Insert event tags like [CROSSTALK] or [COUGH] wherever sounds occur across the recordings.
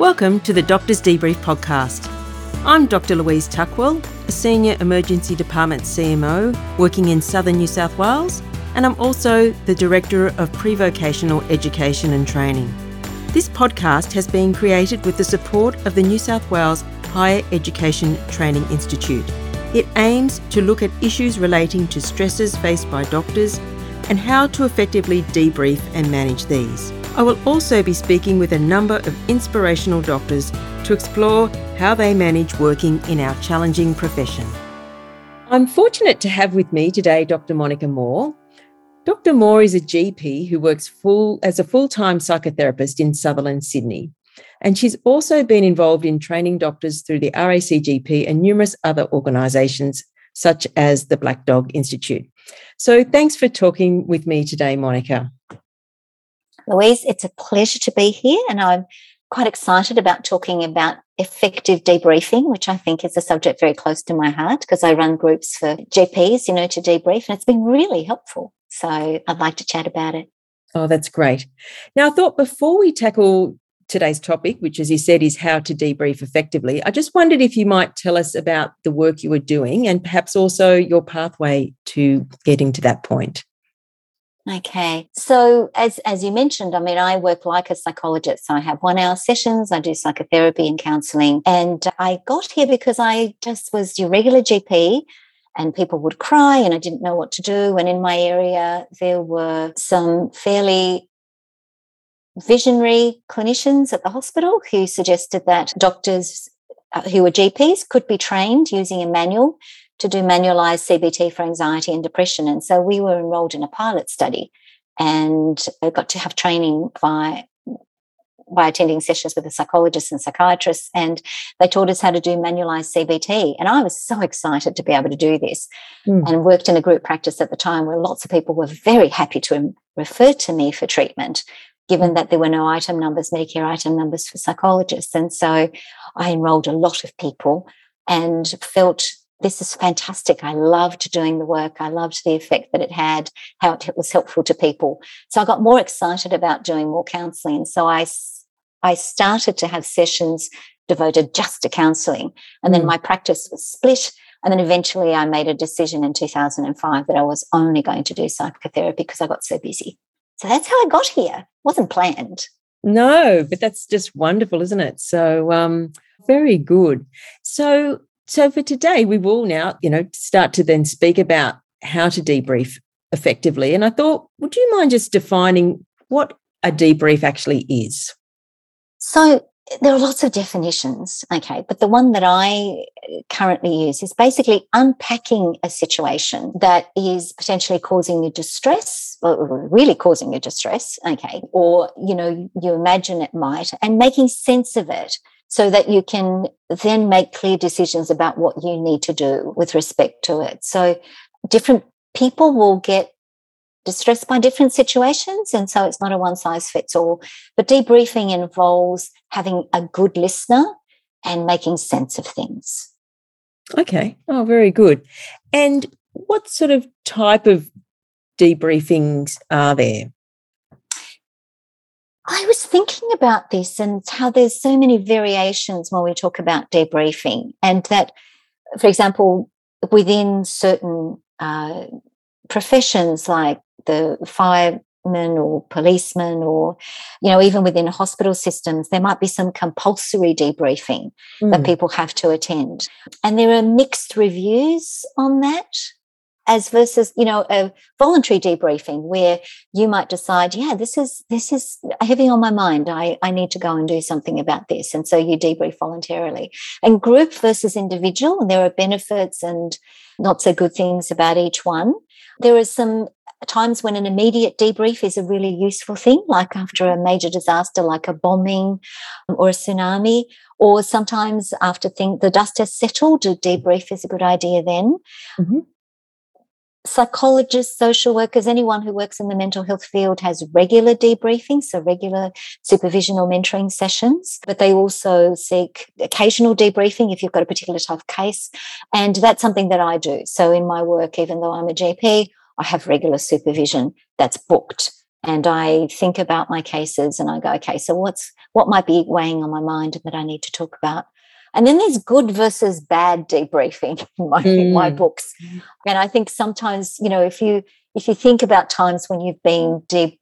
Welcome to the Doctor's Debrief podcast. I'm Dr. Louise Tuckwell, a Senior Emergency Department CMO working in Southern New South Wales, and I'm also the Director of Pre-Vocational Education and Training. This podcast has been created with the support of the New South Wales Health Education Training Institute. It aims to look at issues relating to stresses faced by doctors and how to effectively debrief and manage these. I will also be speaking with a number of inspirational doctors to explore how they manage working in our challenging profession. I'm fortunate to have with me today Dr. Monica Moore. Dr. Moore is a GP who works full as a full-time psychotherapist in Sutherland, Sydney. And she's also been involved in training doctors through the RACGP and numerous other organisations, such as the Black Dog Institute. So thanks for talking with me today, Monica. Louise, it's a pleasure to be here, and I'm quite excited about talking about effective debriefing, which I think is a subject very close to my heart because I run groups for GPs, you know, to debrief, and it's been really helpful. So I'd like to chat about it. Oh, that's great. Now, I thought before we tackle today's topic, which, as you said, is how to debrief effectively, I just wondered if you might tell us about the work you were doing and perhaps also your pathway to getting to that point. Okay. So as as you mentioned, I mean, I work like a psychologist. So I have one hour sessions, I do psychotherapy and counseling. And I got here because I just was your regular GP and people would cry and I didn't know what to do. And in my area, there were some fairly visionary clinicians at the hospital who suggested that doctors uh, who were GPs could be trained using a manual to do manualized CBT for anxiety and depression. And so we were enrolled in a pilot study and I got to have training by by attending sessions with the psychologists and psychiatrists, and they taught us how to do manualized CBT. And I was so excited to be able to do this mm. and worked in a group practice at the time where lots of people were very happy to refer to me for treatment, given that there were no item numbers, Medicare item numbers for psychologists. And so I enrolled a lot of people and felt this is fantastic. I loved doing the work. I loved the effect that it had, how it was helpful to people. So I got more excited about doing more counseling. So I, I started to have sessions devoted just to counseling. And then mm. my practice was split. And then eventually I made a decision in 2005 that I was only going to do psychotherapy because I got so busy. So that's how I got here. It wasn't planned. No, but that's just wonderful, isn't it? So um very good. So so for today, we will now, you know, start to then speak about how to debrief effectively. And I thought, would you mind just defining what a debrief actually is? So there are lots of definitions, okay, but the one that I uh, currently use is basically unpacking a situation that is potentially causing you distress, or really causing you distress, okay, or you know, you imagine it might, and making sense of it so that you can then make clear decisions about what you need to do with respect to it. So different people will get distressed by different situations. And so it's not a one size fits all. But debriefing involves having a good listener and making sense of things. Okay. Oh, very good. And what sort of type of debriefings are there? I was thinking about this and how there's so many variations when we talk about debriefing, and that, for example, within certain uh, professions like the firemen or policemen, or you know, even within hospital systems, there might be some compulsory debriefing mm. that people have to attend, and there are mixed reviews on that as versus you know a voluntary debriefing where you might decide yeah this is this is heavy on my mind. I i need to go and do something about this. And so you debrief voluntarily. And group versus individual and there are benefits and not so good things about each one. There are some times when an immediate debrief is a really useful thing, like after a major disaster, like a bombing or a tsunami, or sometimes after think the dust has settled, a debrief is a good idea then. Mm-hmm psychologists, social workers, anyone who works in the mental health field has regular debriefing, so regular supervision or mentoring sessions, but they also seek occasional debriefing if you've got a particular of case. And that's something that I do. So in my work, even though I'm a GP, I have regular supervision that's booked and I think about my cases and I go, okay, so what's what might be weighing on my mind that I need to talk about? And then there's good versus bad debriefing [LAUGHS] in my, mm. in my mm. books. And I think sometimes, you know, if you if you think about times when you've been deep,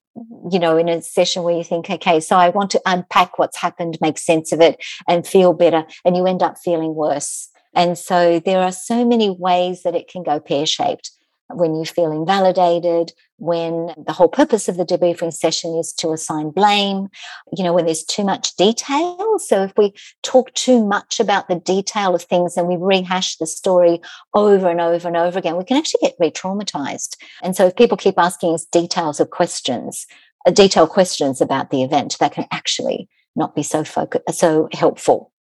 you know, in a session where you think, okay, so I want to unpack what's happened, make sense of it, and feel better, and you end up feeling worse. And so there are so many ways that it can go pear shaped when you feel invalidated, when the whole purpose of the debriefing session is to assign blame, you know, when there's too much detail. So if we talk too much about the detail of things and we rehash the story over and over and over again, we can actually get re traumatized. And so if people keep asking us details of questions, uh, detailed questions about the event, that can actually not be so so helpful.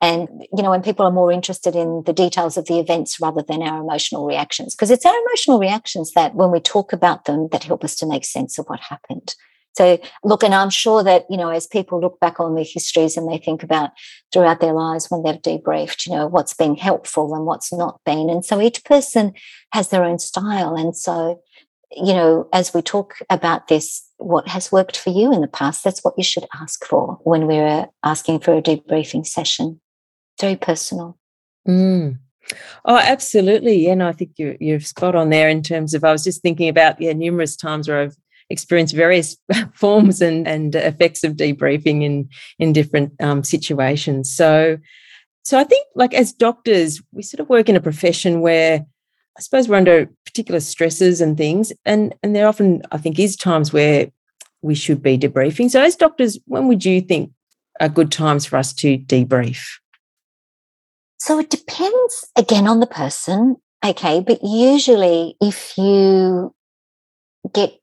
And, you know, when people are more interested in the details of the events rather than our emotional reactions, because it's our emotional reactions that when we talk about them that help us to make sense of what happened. So, look, and I'm sure that, you know, as people look back on their histories and they think about throughout their lives when they've debriefed, you know, what's been helpful and what's not been. And so each person has their own style. And so, you know, as we talk about this, what has worked for you in the past, that's what you should ask for when we're uh, asking for a debriefing session very personal. Mm. Oh, absolutely. Yeah, no, I think you're, you're spot on there in terms of, I was just thinking about, yeah, numerous times where I've experienced various [LAUGHS] forms and, and effects of debriefing in, in different um, situations. So, so I think like as doctors, we sort of work in a profession where I suppose we're under particular stresses and things. And, and there often, I think, is times where we should be debriefing. So as doctors, when would you think are good times for us to debrief? So it depends again on the person. Okay. But usually if you get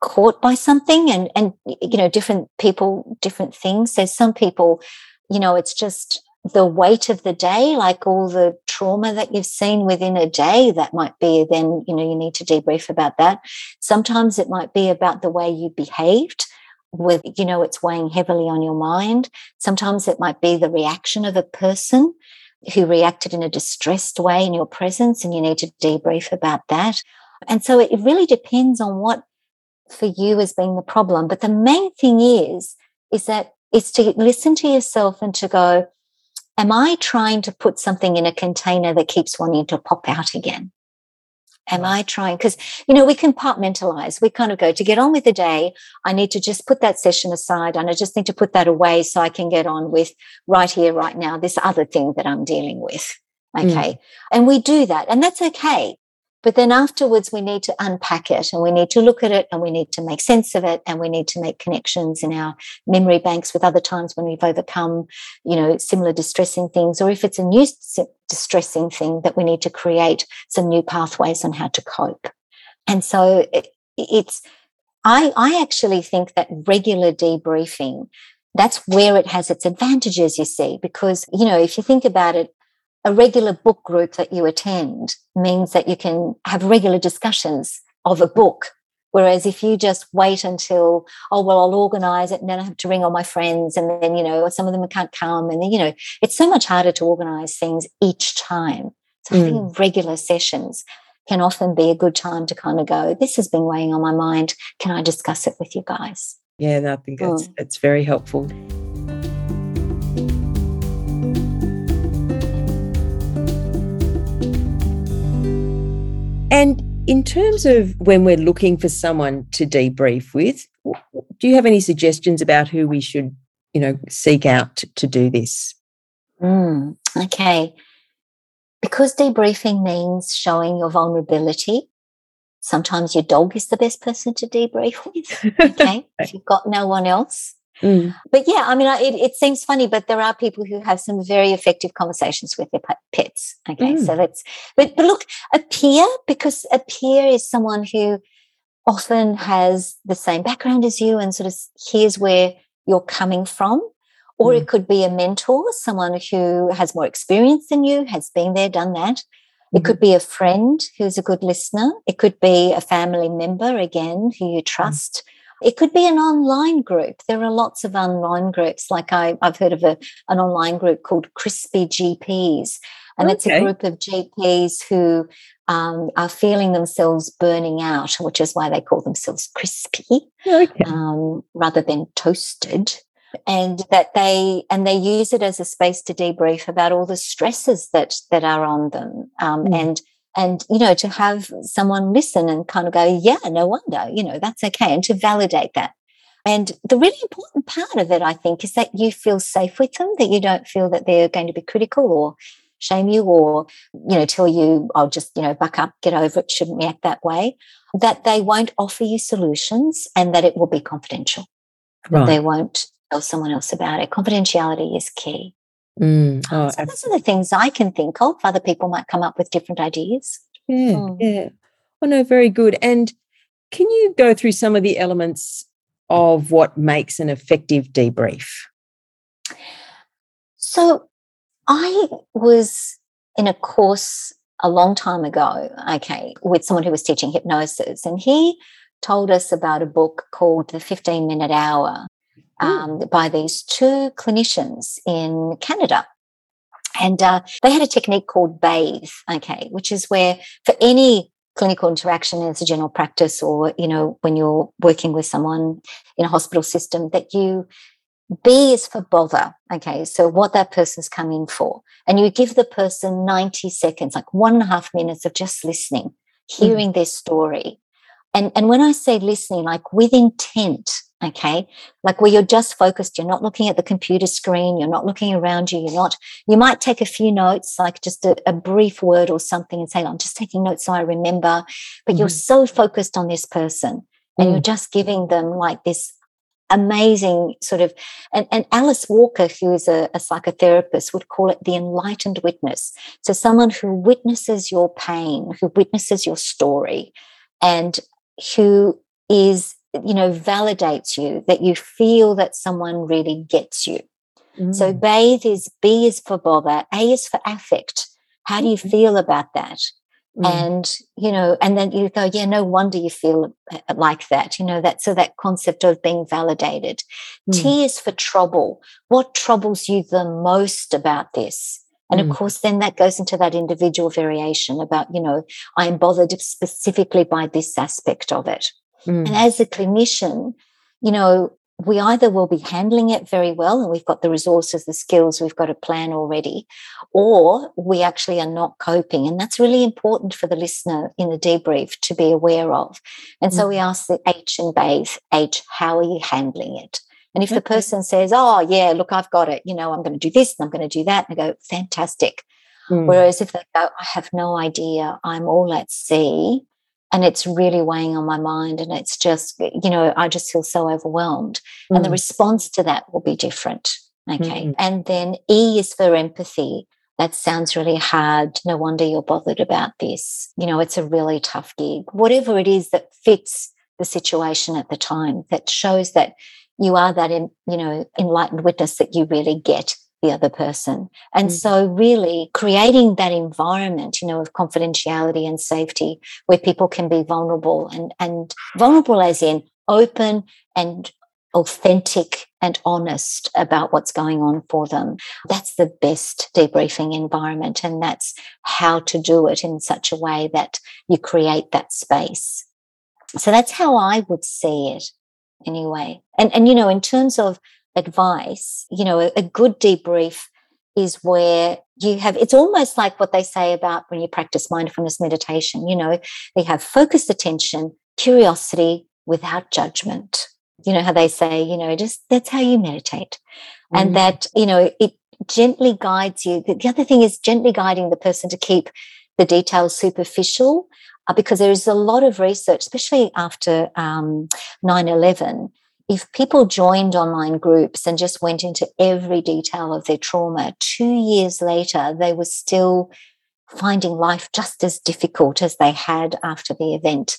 caught by something and, and, you know, different people, different things. There's some people, you know, it's just the weight of the day, like all the trauma that you've seen within a day, that might be then, you know, you need to debrief about that. Sometimes it might be about the way you behaved with, you know, it's weighing heavily on your mind. Sometimes it might be the reaction of a person who reacted in a distressed way in your presence, and you need to debrief about that. And so it really depends on what for you has been the problem. But the main thing is, is that it's to listen to yourself and to go, Am I trying to put something in a container that keeps wanting to pop out again? Am I trying? Because, you know, we compartmentalize. We kind of go to get on with the day. I need to just put that session aside and I just need to put that away so I can get on with right here, right now, this other thing that I'm dealing with. Mm. Okay. Mm. And we do that. And that's okay. But then afterwards, we need to unpack it and we need to look at it and we need to make sense of it and we need to make connections in our memory banks with other times when we've overcome, you know, similar distressing things. Or if it's a new distressing thing, that we need to create some new pathways on how to cope. And so it, it's, I, I actually think that regular debriefing that's where it has its advantages, you see, because, you know, if you think about it, a regular book group that you attend means that you can have regular discussions of a book. Whereas if you just wait until, oh, well, I'll organize it and then I have to ring all my friends and then, you know, some of them can't come. And then, you know, it's so much harder to organize things each time. So mm. I think regular sessions can often be a good time to kind of go, this has been weighing on my mind. Can I discuss it with you guys? Yeah, I think that's, mm. that's very helpful. And in terms of when we're looking for someone to debrief with, do you have any suggestions about who we should, you know, seek out to, to do this? Mm, okay. Because debriefing means showing your vulnerability, sometimes your dog is the best person to debrief with. [LAUGHS] Okay. if you've got no one else. Mm. But yeah, I mean, it, it seems funny, but there are people who have some very effective conversations with their pets. Okay, mm. so that's, but, but look, a peer, because a peer is someone who often has the same background as you and sort of hears where you're coming from. Or mm. it could be a mentor, someone who has more experience than you, has been there, done that. It could mm-hmm. be a friend who's a good listener. It could be a family member, again, who you mm. trust. Mm it could be an online group. There are lots of online groups. Like I, have heard of a, an online group called Crispy GPs. And okay. it's a group of GPs who um, are feeling themselves burning out, which is why they call themselves crispy okay. um, rather than toasted. And that they and they use it as a space to debrief about all the stresses that that are on them, um, mm. and and you know to have someone listen and kind of go, yeah, no wonder, you know that's okay, and to validate that. And the really important part of it, I think, is that you feel safe with them, that you don't feel that they're going to be critical or shame you or, you know, tell you, I'll just, you know, buck up, get over it, shouldn't react that way, that they won't offer you solutions and that it will be confidential. Right. They won't tell someone else about it. Confidentiality is key. Mm. Oh, so those are the things I can think of. Other people might come up with different ideas. Yeah, mm. yeah. Oh no, very good. And can you go through some of the elements of what makes an effective debrief? So I was in a course a long time ago, okay, with someone who was teaching hypnosis, and he told us about a book called The 15 Minute Hour um, by these two clinicians in Canada. And uh, they had a technique called bathe, okay, which is where for any clinical interaction as a general practice or, you know, when you're working with someone in a hospital system, that you B is for bother. Okay, so what that person's come in for. And you give the person 90 seconds, like one and a half minutes of just listening, hearing mm. their story. And, and when I say listening, like with intent, okay, like where you're just focused, you're not looking at the computer screen, you're not looking around you, you're not, you might take a few notes, like just a, a brief word or something and say, I'm just taking notes so I remember, but mm. you're so focused on this person and mm. you're just giving them like this amazing sort of and, and alice walker who is a, a, psychotherapist would call it the enlightened witness so someone who witnesses your pain who witnesses your story and who is you know validates you that you feel that someone really gets you mm. so bathe is b is for bother a is for affect how do you mm-hmm. feel about that Mm. And, you know, and then you go, yeah, no wonder you feel uh, like that. You know, that so that concept of being validated. Mm. T is for trouble. What troubles you the most about this? And mm. of course, then that goes into that individual variation about, you know, I'm bothered specifically by this aspect of it. And mm. as a clinician, you know, we either will be handling it very well and we've got the resources, the skills, we've got a plan already, or we actually are not coping. And that's really important for the listener in the debrief to be aware of. And so mm-hmm. we ask the H and bathe, H, how are you handling it? And if okay. the person says, oh, yeah, look, I've got it, you know, I'm going to do this and I'm going to do that, and I go, fantastic. Mm. Whereas if they go, I have no idea, I'm all at sea, and it's really weighing on my mind and it's just you know i just feel so overwhelmed mm. and the mm. response to that will be different okay mm. and then e is for empathy that sounds really hard no wonder you're bothered about this you know it's a really tough gig whatever it is that fits the situation at the time that shows that you are that in, you know enlightened witness that you really get the other person. And mm. so, really, creating that environment, you know, of confidentiality and safety where people can be vulnerable and, and vulnerable as in open and authentic and honest about what's going on for them. That's the best debriefing environment. And that's how to do it in such a way that you create that space. So that's how I would see it anyway. And, and, you know, in terms of advice, you know, a, a good debrief is where you have it's almost like what they say about when you practice mindfulness meditation you know they have focused attention curiosity without judgment. You know how they say you know just that's how you meditate. Mm. and that you know it gently guides you. The other thing is gently guiding the person to keep the details superficial uh, because there is a lot of research especially after um, 9-11 if people joined online groups and just went into every detail of their trauma, two years later, they were still finding life just as difficult as they had after the event.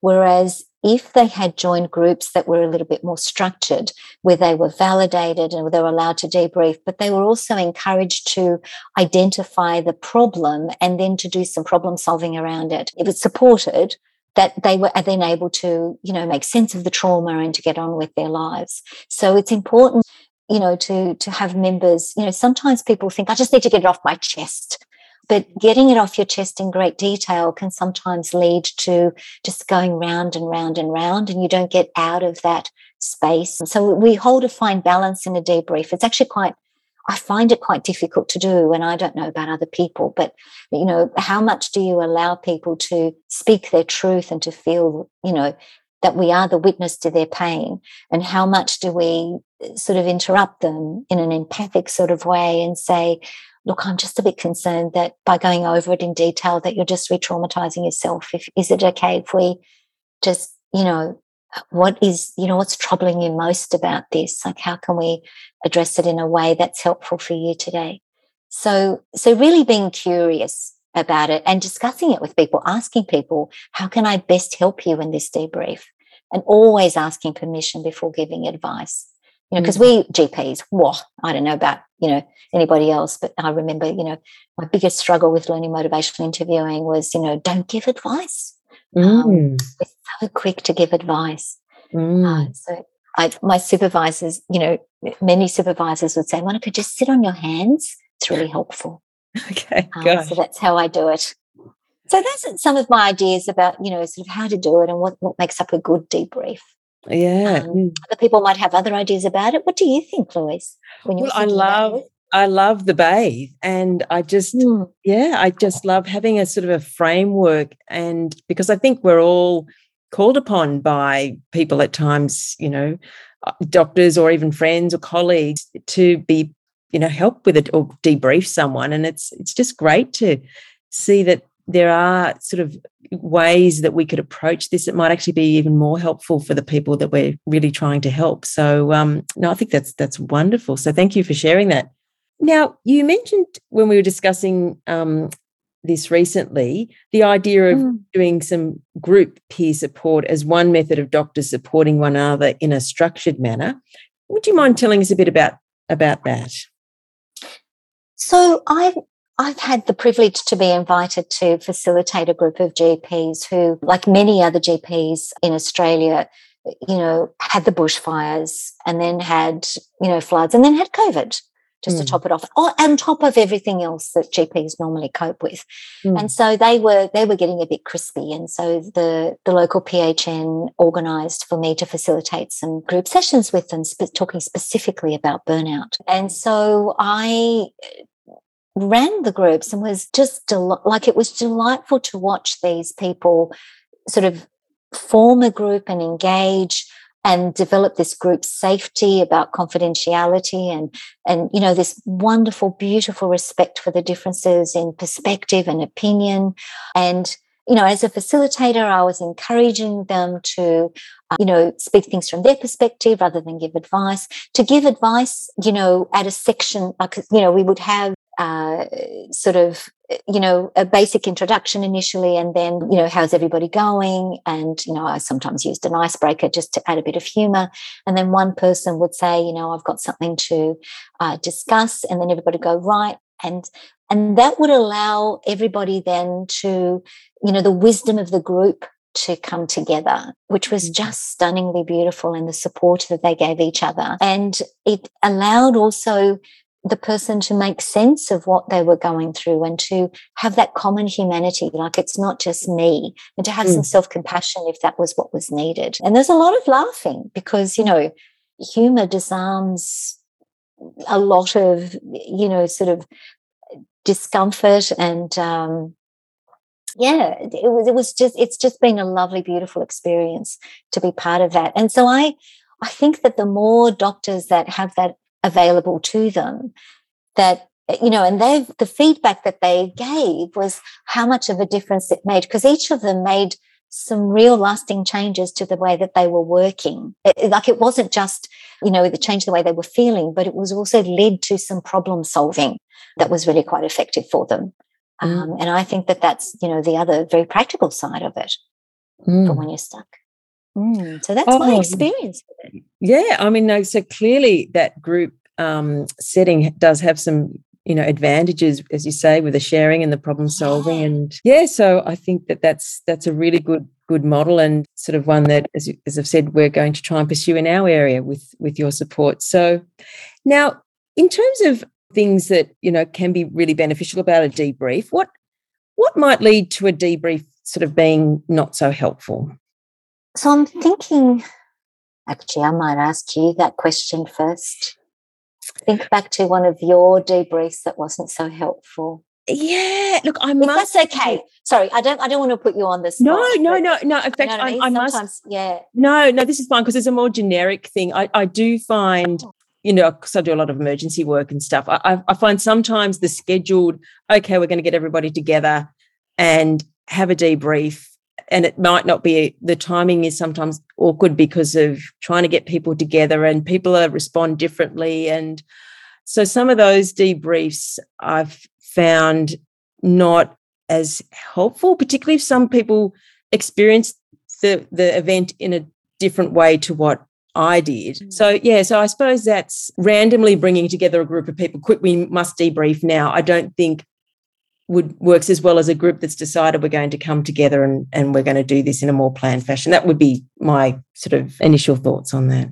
Whereas if they had joined groups that were a little bit more structured, where they were validated and they were allowed to debrief, but they were also encouraged to identify the problem and then to do some problem solving around it. It was supported, that they were then able to, you know, make sense of the trauma and to get on with their lives. So it's important, you know, to to have members, you know, sometimes people think I just need to get it off my chest. but getting it off your chest in great detail can sometimes lead to just going round and round and round, and you don't get out of that space. So we hold a fine balance in a debrief. It's actually quite I find it quite difficult to do and I don't know about other people, but you know, how much do you allow people to speak their truth and to feel, you know, that we are the witness to their pain? And how much do we uh, sort of interrupt them in an empathic sort of way and say, look, I'm just a bit concerned that by going over it in detail that you're just re-traumatizing yourself. If is it okay if we just, you know, what is you know what's troubling you most about this? Like how can we address it in a way that's helpful for you today? So so really being curious about it and discussing it with people asking people how can i best help you in this debrief? and always asking permission before giving advice. You know because mm. we gps whoa i don't know about you know anybody else but i remember you know my biggest struggle with learning motivational interviewing was you know don't give advice um, mm. we're so quick to give advice. Mm. Uh, so I, my supervisors, you know, many supervisors would say, Monica, just sit on your hands. It's really helpful. [LAUGHS] Okay. Um, so that's how I do it. So that's some of my ideas about, you know, sort of how to do it and what, what makes up a good debrief. Yeah. Um, mm. Other people might have other ideas about it. What do you think, Louise? When you well, I love I love the bathe and I just mm. yeah, I just love having a sort of a framework and because I think we're all called upon by people at times, you know, uh, doctors or even friends or colleagues to be you know help with it or debrief someone and it's it's just great to see that there are sort of ways that we could approach this that might actually be even more helpful for the people that we're really trying to help. So um, no i think that's that's wonderful. So thank you for sharing that now, you mentioned when we were discussing um, this recently the idea of mm. doing some group peer support as one method of doctors supporting one another in a structured manner. Would you mind telling us a bit about about that? So I've I've had the privilege to be invited to facilitate a group of GPs who, like many other GPs in Australia, you know, had the bushfires and then had, you know, floods and then had COVID just mm. to hmm. top it off, oh, on top of everything else that GPs normally cope with. Mm. And so they were they were getting a bit crispy, and so the the local PHN organised for me to facilitate some group sessions with them, sp- talking specifically about burnout. And so I ran the groups and was just del- like it was delightful to watch these people sort of form a group and engage and develop this group safety about confidentiality and and you know this wonderful beautiful respect for the differences in perspective and opinion. And you know as a facilitator i was encouraging them to uh, you know speak things from their perspective rather than give advice. To give advice you know at a section like you know we would have uh, sort of you know a basic introduction initially and then you know how's everybody going and you know i sometimes used an icebreaker just to add a bit of humor and then one person would say you know i've got something to uh, discuss and then everybody go right and and that would allow everybody then to you know the wisdom of the group to come together, which was mm-hmm. just stunningly beautiful in the support that they gave each other. And it allowed also the person to make sense of what they were going through and to have that common humanity like it's not just me and to have mm. some self-compassion if that was what was needed and there's a lot of laughing because you know humor disarms a lot of you know sort of discomfort and um yeah it was it was just it's just been a lovely beautiful experience to be part of that and so i i think that the more doctors that have that available to them that you know and they the feedback that they gave was how much of a difference it made because each of them made some real lasting changes to the way that they were working it, like it wasn't just you know the change the way they were feeling but it was also led to some problem solving that was really quite effective for them mm. um, and i think that that's you know the other very practical side of it mm. for when you're stuck Mm, so that's oh, my experience. Yeah, I mean, no, so clearly that group um, setting does have some, you know, advantages, as you say, with the sharing and the problem solving, and yeah. So I think that that's that's a really good good model and sort of one that, as, as I've said, we're going to try and pursue in our area with with your support. So now, in terms of things that, you know, can be really beneficial about a debrief. What what might lead to a debrief sort of being not so helpful? So I'm thinking actually I might ask you that question first. Think back to one of your debriefs that wasn't so helpful. Yeah, look, I if must. That's okay. Sorry, I don't. I don't want to put you on this. No, no, no, no. In fact, you know I, mean? I must. Yeah. No, no, this is fine because it's a more generic thing. I, I do find, Oh. you know, because I do a lot of emergency work and stuff. I, I, I find sometimes the scheduled, okay, we're going to get everybody together and have a debrief, and it might not be. The timing is sometimes awkward because of trying to get people together, and people are, respond differently, and so some of those debriefs I've found not as helpful, particularly if some people experience the the event in a different way to what I did. Mm. So yeah, so I suppose that's randomly bringing together a group of people. Quick, we must debrief now. I don't think would works as well as a group that's decided we're going to come together and and we're going to do this in a more planned fashion. That would be my sort of initial thoughts on that.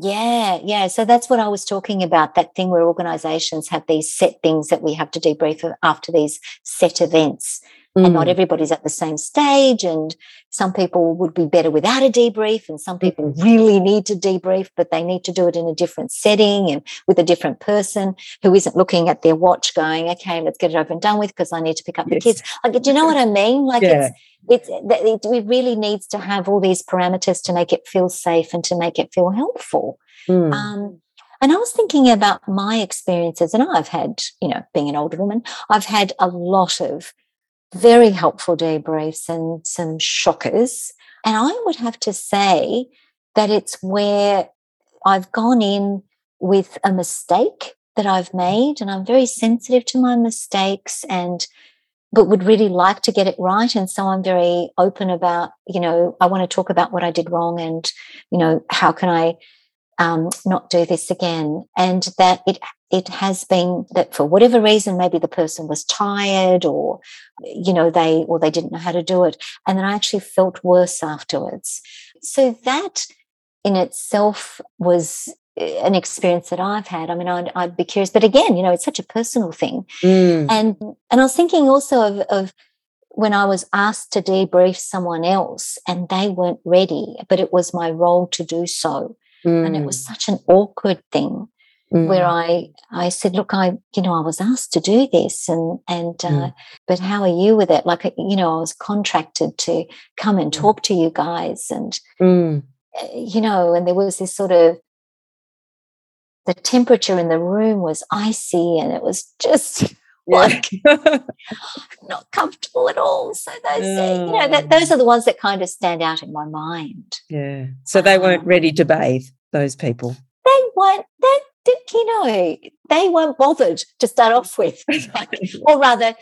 Yeah, yeah. So that's what I was talking about that thing where organizations have these set things that we have to debrief after these set events. And not Mm. everybody's at the same stage. And some people would be better without a debrief, and some people Mm-hmm. really need to debrief, but they need to do it in a different setting and with a different person who isn't looking at their watch going, okay, let's get it over and done with because I need to pick up Yes. the kids. Like, do you know what I mean? Like, Yeah. it's it's it, it really needs to have all these parameters to make it feel safe and to make it feel helpful. Mm. Um, and I was thinking about my experiences, and I've had, you know, being an older woman, I've had a lot of very helpful debriefs and some shockers. And I would have to say that it's where I've gone in with a mistake that I've made, and I'm very sensitive to my mistakes and but would really like to get it right. And so I'm very open about, you know, I want to talk about what I did wrong and, you know, how can I um, not do this again? And that it it has been that for whatever reason, maybe the person was tired or, you know, they or they didn't know how to do it. And then I actually felt worse afterwards. So that in itself was eh, an experience that I've had. I mean, I'd, I'd be curious, but again, you know, it's such a personal thing. Mm. And and I was thinking also of, of when I was asked to debrief someone else and they weren't ready, but it was my role to do so. And it was such an awkward thing Mm. where I I said, look, I you know I was asked to do this, and and uh, Mm. but how are you with it? Like you know, I was contracted to come and Mm. talk to you guys, and Mm. uh, you know, and there was this sort of the temperature in the room was icy, and it was just like [LAUGHS] not comfortable at all. So those, uh, you know, that, Oh. those are the ones that kind of stand out in my mind. yeah. So they weren't Um, ready to bathe, those people. They weren't. They, did, you know, they weren't bothered to start off with, [LAUGHS] Like, [LAUGHS] or rather,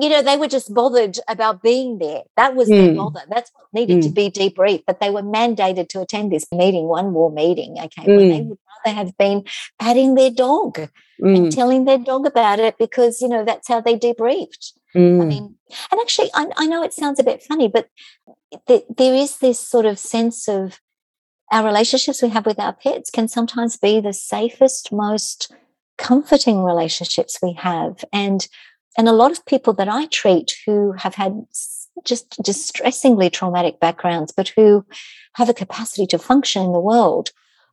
you know, they were just bothered about being there. That was their Mm. bother. That's what needed to Mm. be debriefed. But they were mandated to attend this meeting, one more meeting. Okay, when they Mm. would rather have been patting their dog and Mm. telling their dog about it because you know that's how they debriefed. I Mm. mean, and actually, I, I know it sounds a bit funny, but th- there is this sort of sense of our relationships we have with our pets can sometimes be the safest, most comforting relationships we have, and and a lot of people that I treat who have had just distressingly traumatic backgrounds, but who have a capacity to function in the world,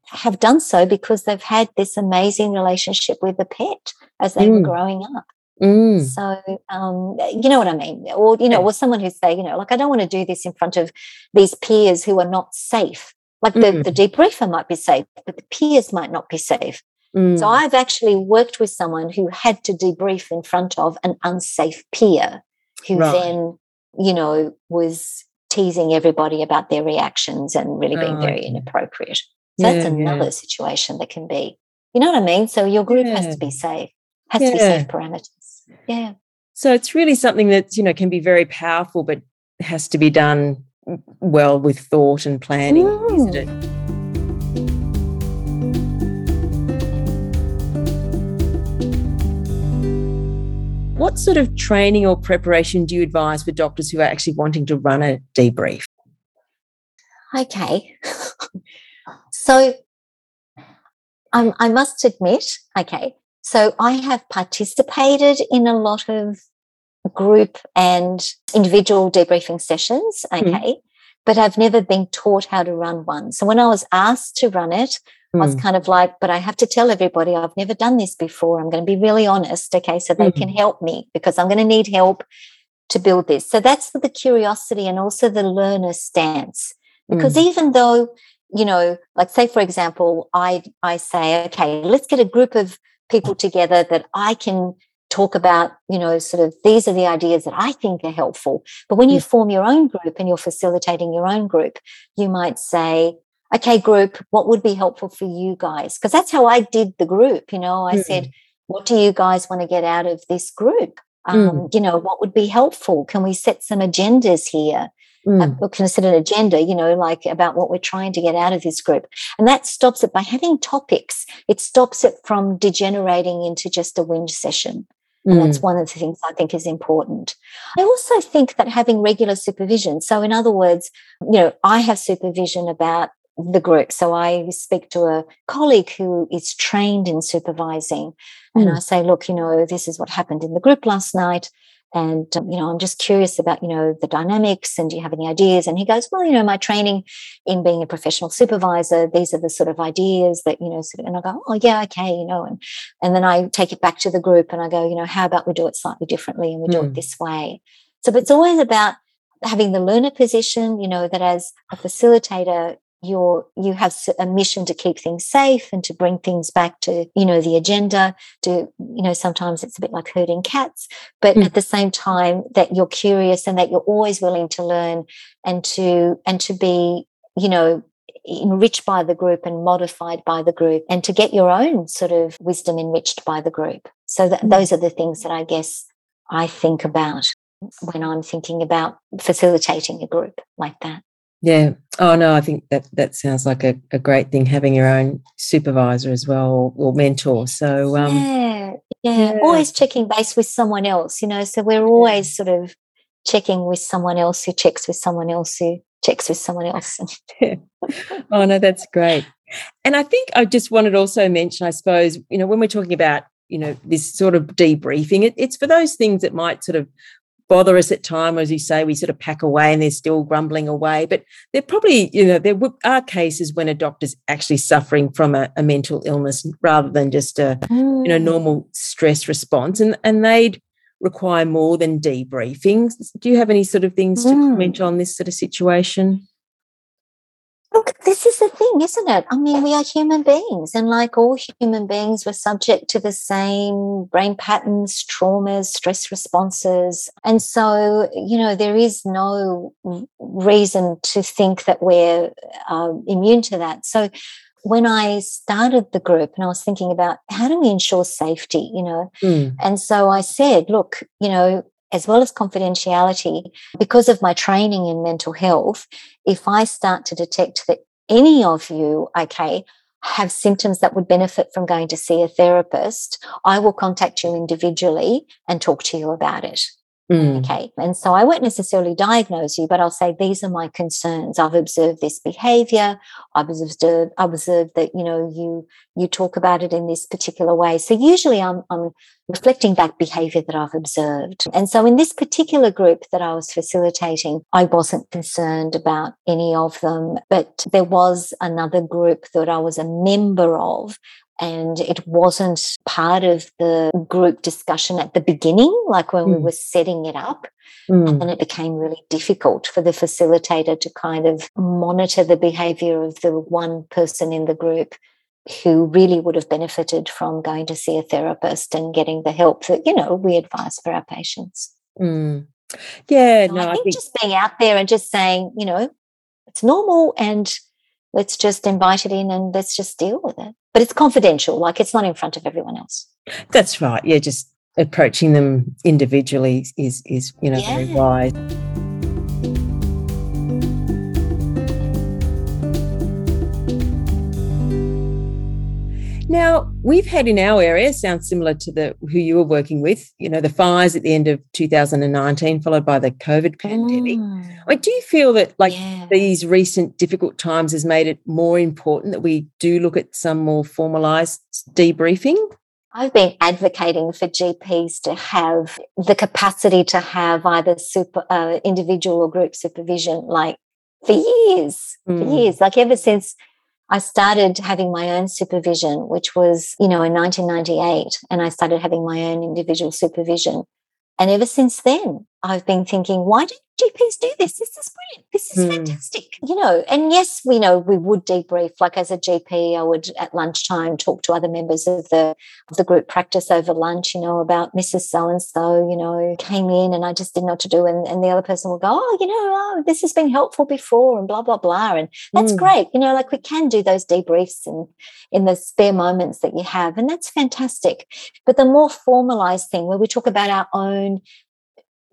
have done so because they've had this amazing relationship with the pet as they were Mm. growing up. Mm. So, um, you know what I mean? Or, you know, Yeah. or someone who say, you know, like, I don't want to do this in front of these peers who are not safe. Like the, Mm. the debriefer might be safe, but the peers might not be safe. Mm. So I've actually worked with someone who had to debrief in front of an unsafe peer who Right. then, you know, was teasing everybody about their reactions and really being Oh, very okay. inappropriate. So that's Yeah, yeah. another situation that can be, you know what I mean? So your group has to be safe, has to be safe parameters. Yeah. So it's really something that, you know, can be very powerful, but has to be done well with thought and planning, isn't Mm. it? What sort of training or preparation do you advise for doctors who are actually wanting to run a debrief? Okay. [LAUGHS] so um, I must admit, okay, So I have participated in a lot of group and individual debriefing sessions. Okay. Mm. But I've never been taught how to run one. So when I was asked to run it, mm. I was mm. kind of like, but I have to tell everybody I've never done this before. I'm going to be really honest. Okay. So they mm. can help me because I'm going to need help to build this. So that's the curiosity and also the learner stance. Because mm. even though, you know, like say, for example, I, I say, okay, let's get a group of people together that I can talk about, you know, sort of these are the ideas that I think are helpful. But when you mm. form your own group and you're facilitating your own group, you might say, okay, group, what would be helpful for you guys? Because that's how I did the group. You know, I mm. said, what do you guys want to get out of this group? Um, mm. You know, what would be helpful? Can we set some agendas here? Mm. Uh, consider an agenda, you know, like about what we're trying to get out of this group. And that stops it by having topics. It stops it from degenerating into just a whinge session. And mm. that's one of the things I think is important. I also think that having regular supervision. So, in other words, you know, I have supervision about the group. So I speak to a colleague who is trained in supervising and mm. I say, look, you know, this is what happened in the group last night. And, um, you know, I'm just curious about, you know, the dynamics and do you have any ideas? And he goes, well, you know, my training in being a professional supervisor, these are the sort of ideas that, you know, sort of, and I go, oh, yeah, okay, you know, and, and then I take it back to the group and I go, you know, how about we do it slightly differently and we mm. do it hmm. this way? So it's always about having the learner position, you know, that as a facilitator, you're you have a mission to keep things safe and to bring things back to you know the agenda to you know sometimes it's a bit like herding cats but mm. at the same time that you're curious and that you're always willing to learn and to and to be you know enriched by the group and modified by the group and to get your own sort of wisdom enriched by the group so that mm. those are the things that i guess i think about when i'm thinking about facilitating a group like that yeah. Oh no, I think that that sounds like a, a great thing having your own supervisor as well or, or mentor. So um, yeah, yeah, yeah, always checking base with someone else. You know, so we're always sort of checking with someone else who checks with someone else who checks with someone [LAUGHS] else. yeah. Oh no, that's great. And I think I just wanted to also mention, I suppose, you know, when we're talking about you know this sort of debriefing, it, it's for those things that might sort of bother us at time, as you say, we sort of pack away and they're still grumbling away. But there probably, you know, there are cases when a doctor's actually suffering from a, a mental illness rather than just a, mm. you know, mm. normal stress response, and and they'd require more than debriefing. Do you have any sort of things mm. to comment on this sort of situation? Look, this is the thing, isn't it? I mean, we are human beings, and like all human beings, we're subject to the same brain patterns, traumas, stress responses. And so, you know, there is no reason to think that we're uh, immune to that. So, when I started the group and I was thinking about how do we ensure safety, you know, mm. and so I said, look, you know, as well as confidentiality, because of my training in mental health, if I start to detect that any of you, okay, have symptoms that would benefit from going to see a therapist, I will contact you individually and talk to you about it. Mm. Okay. And so I won't necessarily diagnose you, but I'll say these are my concerns. I've observed this behavior. I've observed, I've observed that, you know, you you talk about it in this particular way. So usually I'm I'm reflecting back behavior that I've observed. And so in this particular group that I was facilitating, I wasn't concerned about any of them, but there was another group that I was a member of and it wasn't part of the group discussion at the beginning, like when mm. we were setting it up. Mm. And then it became really difficult for the facilitator to kind of monitor the behavior of the one person in the group who really would have benefited from going to see a therapist and getting the help that, you know, we advise for our patients. Mm. Yeah, so no, I think, I think just being out there and just saying, you know, it's normal and let's just invite it in and let's just deal with it. But it's confidential like it's not in front of everyone else. That's right. Yeah just approaching them individually is is you know yeah. very wise Now, we've had in our area, sounds similar to the who you were working with, you know, the fires at the end of 2019, followed by the COVID pandemic. Mm. I mean, do you feel that like yeah. these recent difficult times has made it more important that we do look at some more formalized debriefing? I've been advocating for GPs to have the capacity to have either super uh, individual or group supervision, like for years, mm. for years, like ever since I started having my own supervision, which was, you know, in 1998, and I started having my own individual supervision. And ever since then, I've been thinking, why do GPs do this? This is brilliant. This is mm. fantastic. You know, and yes, we know we would debrief. Like as a GP, I would at lunchtime talk to other members of the of the group practice over lunch, you know, about Mrs. So and so, you know, came in and I just didn't know what to do. And, and the other person will go, Oh, you know, oh, this has been helpful before and blah, blah, blah. And that's mm. great. You know, like we can do those debriefs in in the spare moments that you have. And that's fantastic. But the more formalized thing where we talk about our own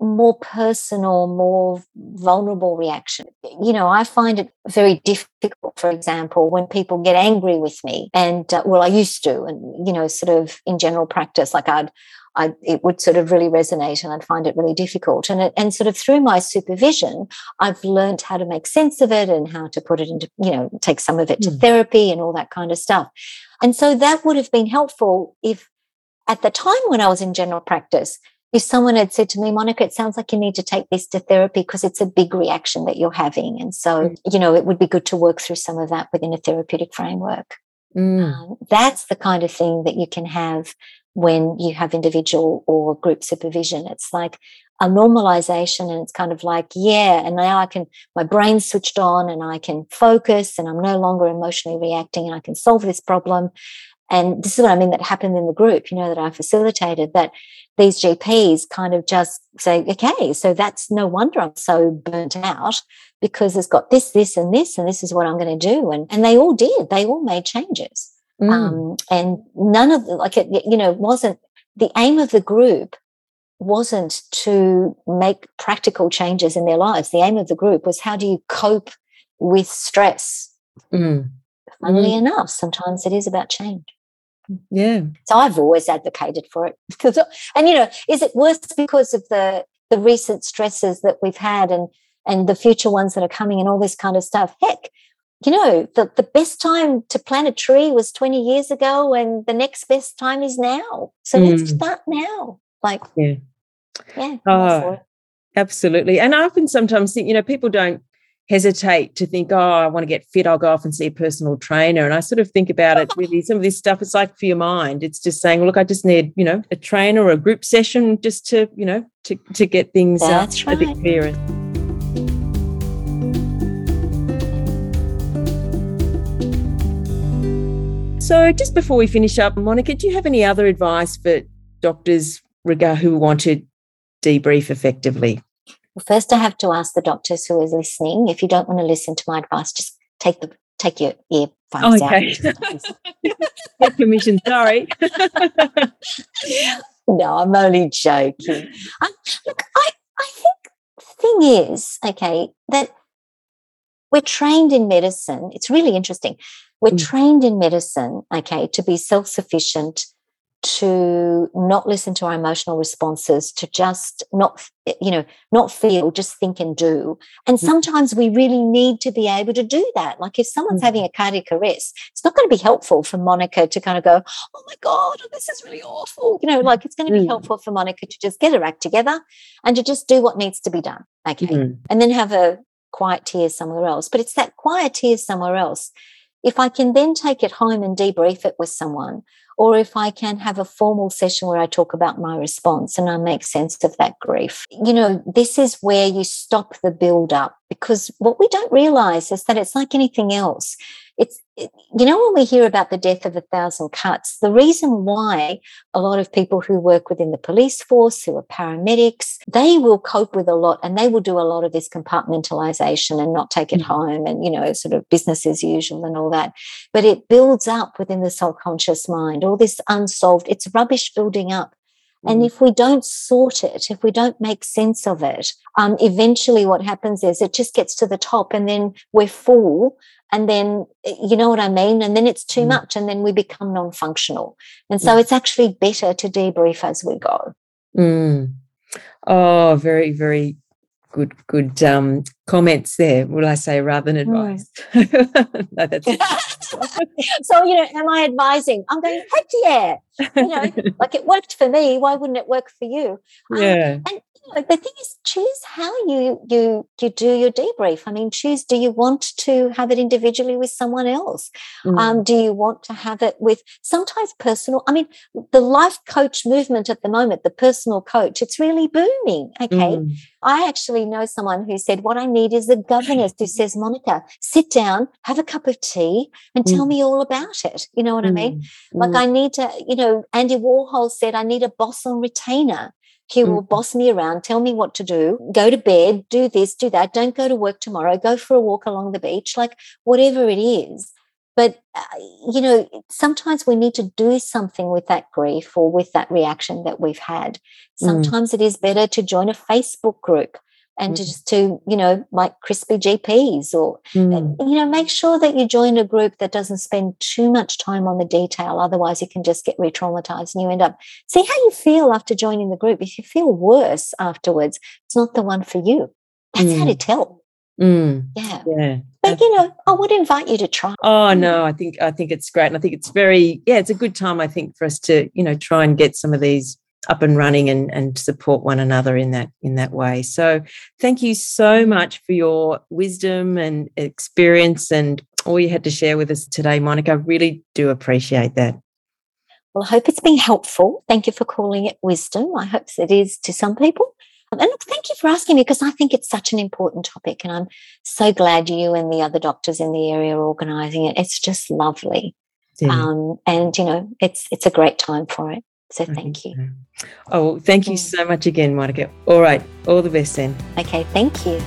more personal, more vulnerable reaction. You know, I find it very difficult, for example, when people get angry with me. And uh, well, I used to, and, you know, sort of in general practice, like I'd, I, it would sort of really resonate and I'd find it really difficult. And, it, and sort of through my supervision, I've learned how to make sense of it and how to put it into, you know, take some of it to mm. therapy and all that kind of stuff. And so that would have been helpful if at the time when I was in general practice, if someone had said to me, Monica, it sounds like you need to take this to therapy because it's a big reaction that you're having. And so, mm. you know, it would be good to work through some of that within a therapeutic framework. Mm. Um, that's the kind of thing that you can have when you have individual or group supervision. It's like a normalization, and it's kind of like, yeah, and now I can, my brain's switched on and I can focus and I'm no longer emotionally reacting and I can solve this problem. And this is what I mean that happened in the group, you know, that I facilitated that these GPs kind of just say, okay, so that's no wonder I'm so burnt out because it's got this, this, and this, and this is what I'm going to do. And, and they all did, they all made changes. Mm. Um, and none of the, like, it, you know, wasn't the aim of the group wasn't to make practical changes in their lives. The aim of the group was how do you cope with stress? Mm. Funnily mm. enough, sometimes it is about change. Yeah. So I've always advocated for it [LAUGHS] because, and you know, is it worse because of the the recent stresses that we've had and and the future ones that are coming and all this kind of stuff? Heck, you know, the, the best time to plant a tree was 20 years ago and the next best time is now. So mm. let's start now. Like, yeah. Yeah. Oh, absolutely. And I often sometimes think, you know, people don't hesitate to think, oh, I want to get fit, I'll go off and see a personal trainer. And I sort of think about it really, some of this stuff, it's like for your mind. It's just saying, look, I just need, you know, a trainer or a group session just to, you know, to, to get things uh, right. a bit clearer. So just before we finish up, Monica, do you have any other advice for doctors who want to debrief effectively? Well, first, I have to ask the doctors who are listening if you don't want to listen to my advice, just take the take your earphones okay. [LAUGHS] out. permission, sorry. [LAUGHS] no, I'm only joking. Um, look, I, I think the thing is, okay, that we're trained in medicine. It's really interesting. We're mm. trained in medicine, okay, to be self sufficient, to not listen to our emotional responses to just not you know not feel just think and do and mm. sometimes we really need to be able to do that like if someone's having mm. a cardiac arrest it's not going to be helpful for monica to kind of go oh my god this is really awful you know like it's going to be mm. helpful for monica to just get her act together and to just do what needs to be done okay mm. and then have a quiet tears somewhere else but it's that quiet tears somewhere else if i can then take it home and debrief it with someone or if I can have a formal session where I talk about my response and I make sense of that grief. You know, this is where you stop the build up because what we don't realize is that it's like anything else it's you know when we hear about the death of a thousand cuts the reason why a lot of people who work within the police force who are paramedics they will cope with a lot and they will do a lot of this compartmentalization and not take it mm-hmm. home and you know sort of business as usual and all that but it builds up within the subconscious mind all this unsolved it's rubbish building up and mm. if we don't sort it, if we don't make sense of it, um, eventually what happens is it just gets to the top and then we're full and then you know what i mean and then it's too mm. much and then we become non-functional and so mm. it's actually better to debrief as we go mm. oh very very good good um, comments there. Will I say rather than hmm. advice? Mm. [LAUGHS] no, that's [LAUGHS] so you know, am I advising? I'm going heck yeah. You know, [LAUGHS] like it worked for me. Why wouldn't it work for you? Um, yeah. And the thing is, choose how you you you do your debrief. I mean, choose. Do you want to have it individually with someone else? Mm. Um, do you want to have it with sometimes personal? I mean, the life coach movement at the moment, the personal coach, it's really booming. Okay, mm. I actually know someone who said, "What I need is a governess who says, Monica, sit down, have a cup of tea, and tell mm. me all about it." You know what I mean? Mm. Like mm. I need to. You know, Andy Warhol said, "I need a boss on retainer." He will mm. boss me around, tell me what to do, go to bed, do this, do that, don't go to work tomorrow, go for a walk along the beach, like whatever it is. But, uh, you know, sometimes we need to do something with that grief or with that reaction that we've had. Mm. Sometimes mm. it is better to join a Facebook group and mm. just to you know like crispy gps or mm. you know make sure that you join a group that doesn't spend too much time on the detail otherwise you can just get re-traumatized and you end up see how you feel after joining the group if you feel worse afterwards it's not the one for you that's mm. how to mm. tell mm. yeah yeah but you know i would invite you to try oh no i think i think it's great and i think it's very yeah it's a good time i think for us to you know try and get some of these up and running and, and support one another in that in that way. So thank you so much for your wisdom and experience and all you had to share with us today, Monica. I really do appreciate that. Well, I hope it's been helpful. Thank you for calling it wisdom. I hope it is to some people. And look, thank you for asking me because I think it's such an important topic. And I'm so glad you and the other doctors in the area are organising it. It's just lovely. Yeah. Um, and, you know, it's it's a great time for it. So mm-hmm. thank you. Oh, thank you mm. so much again, Monica. All right. All the best then. Okay. Thank you.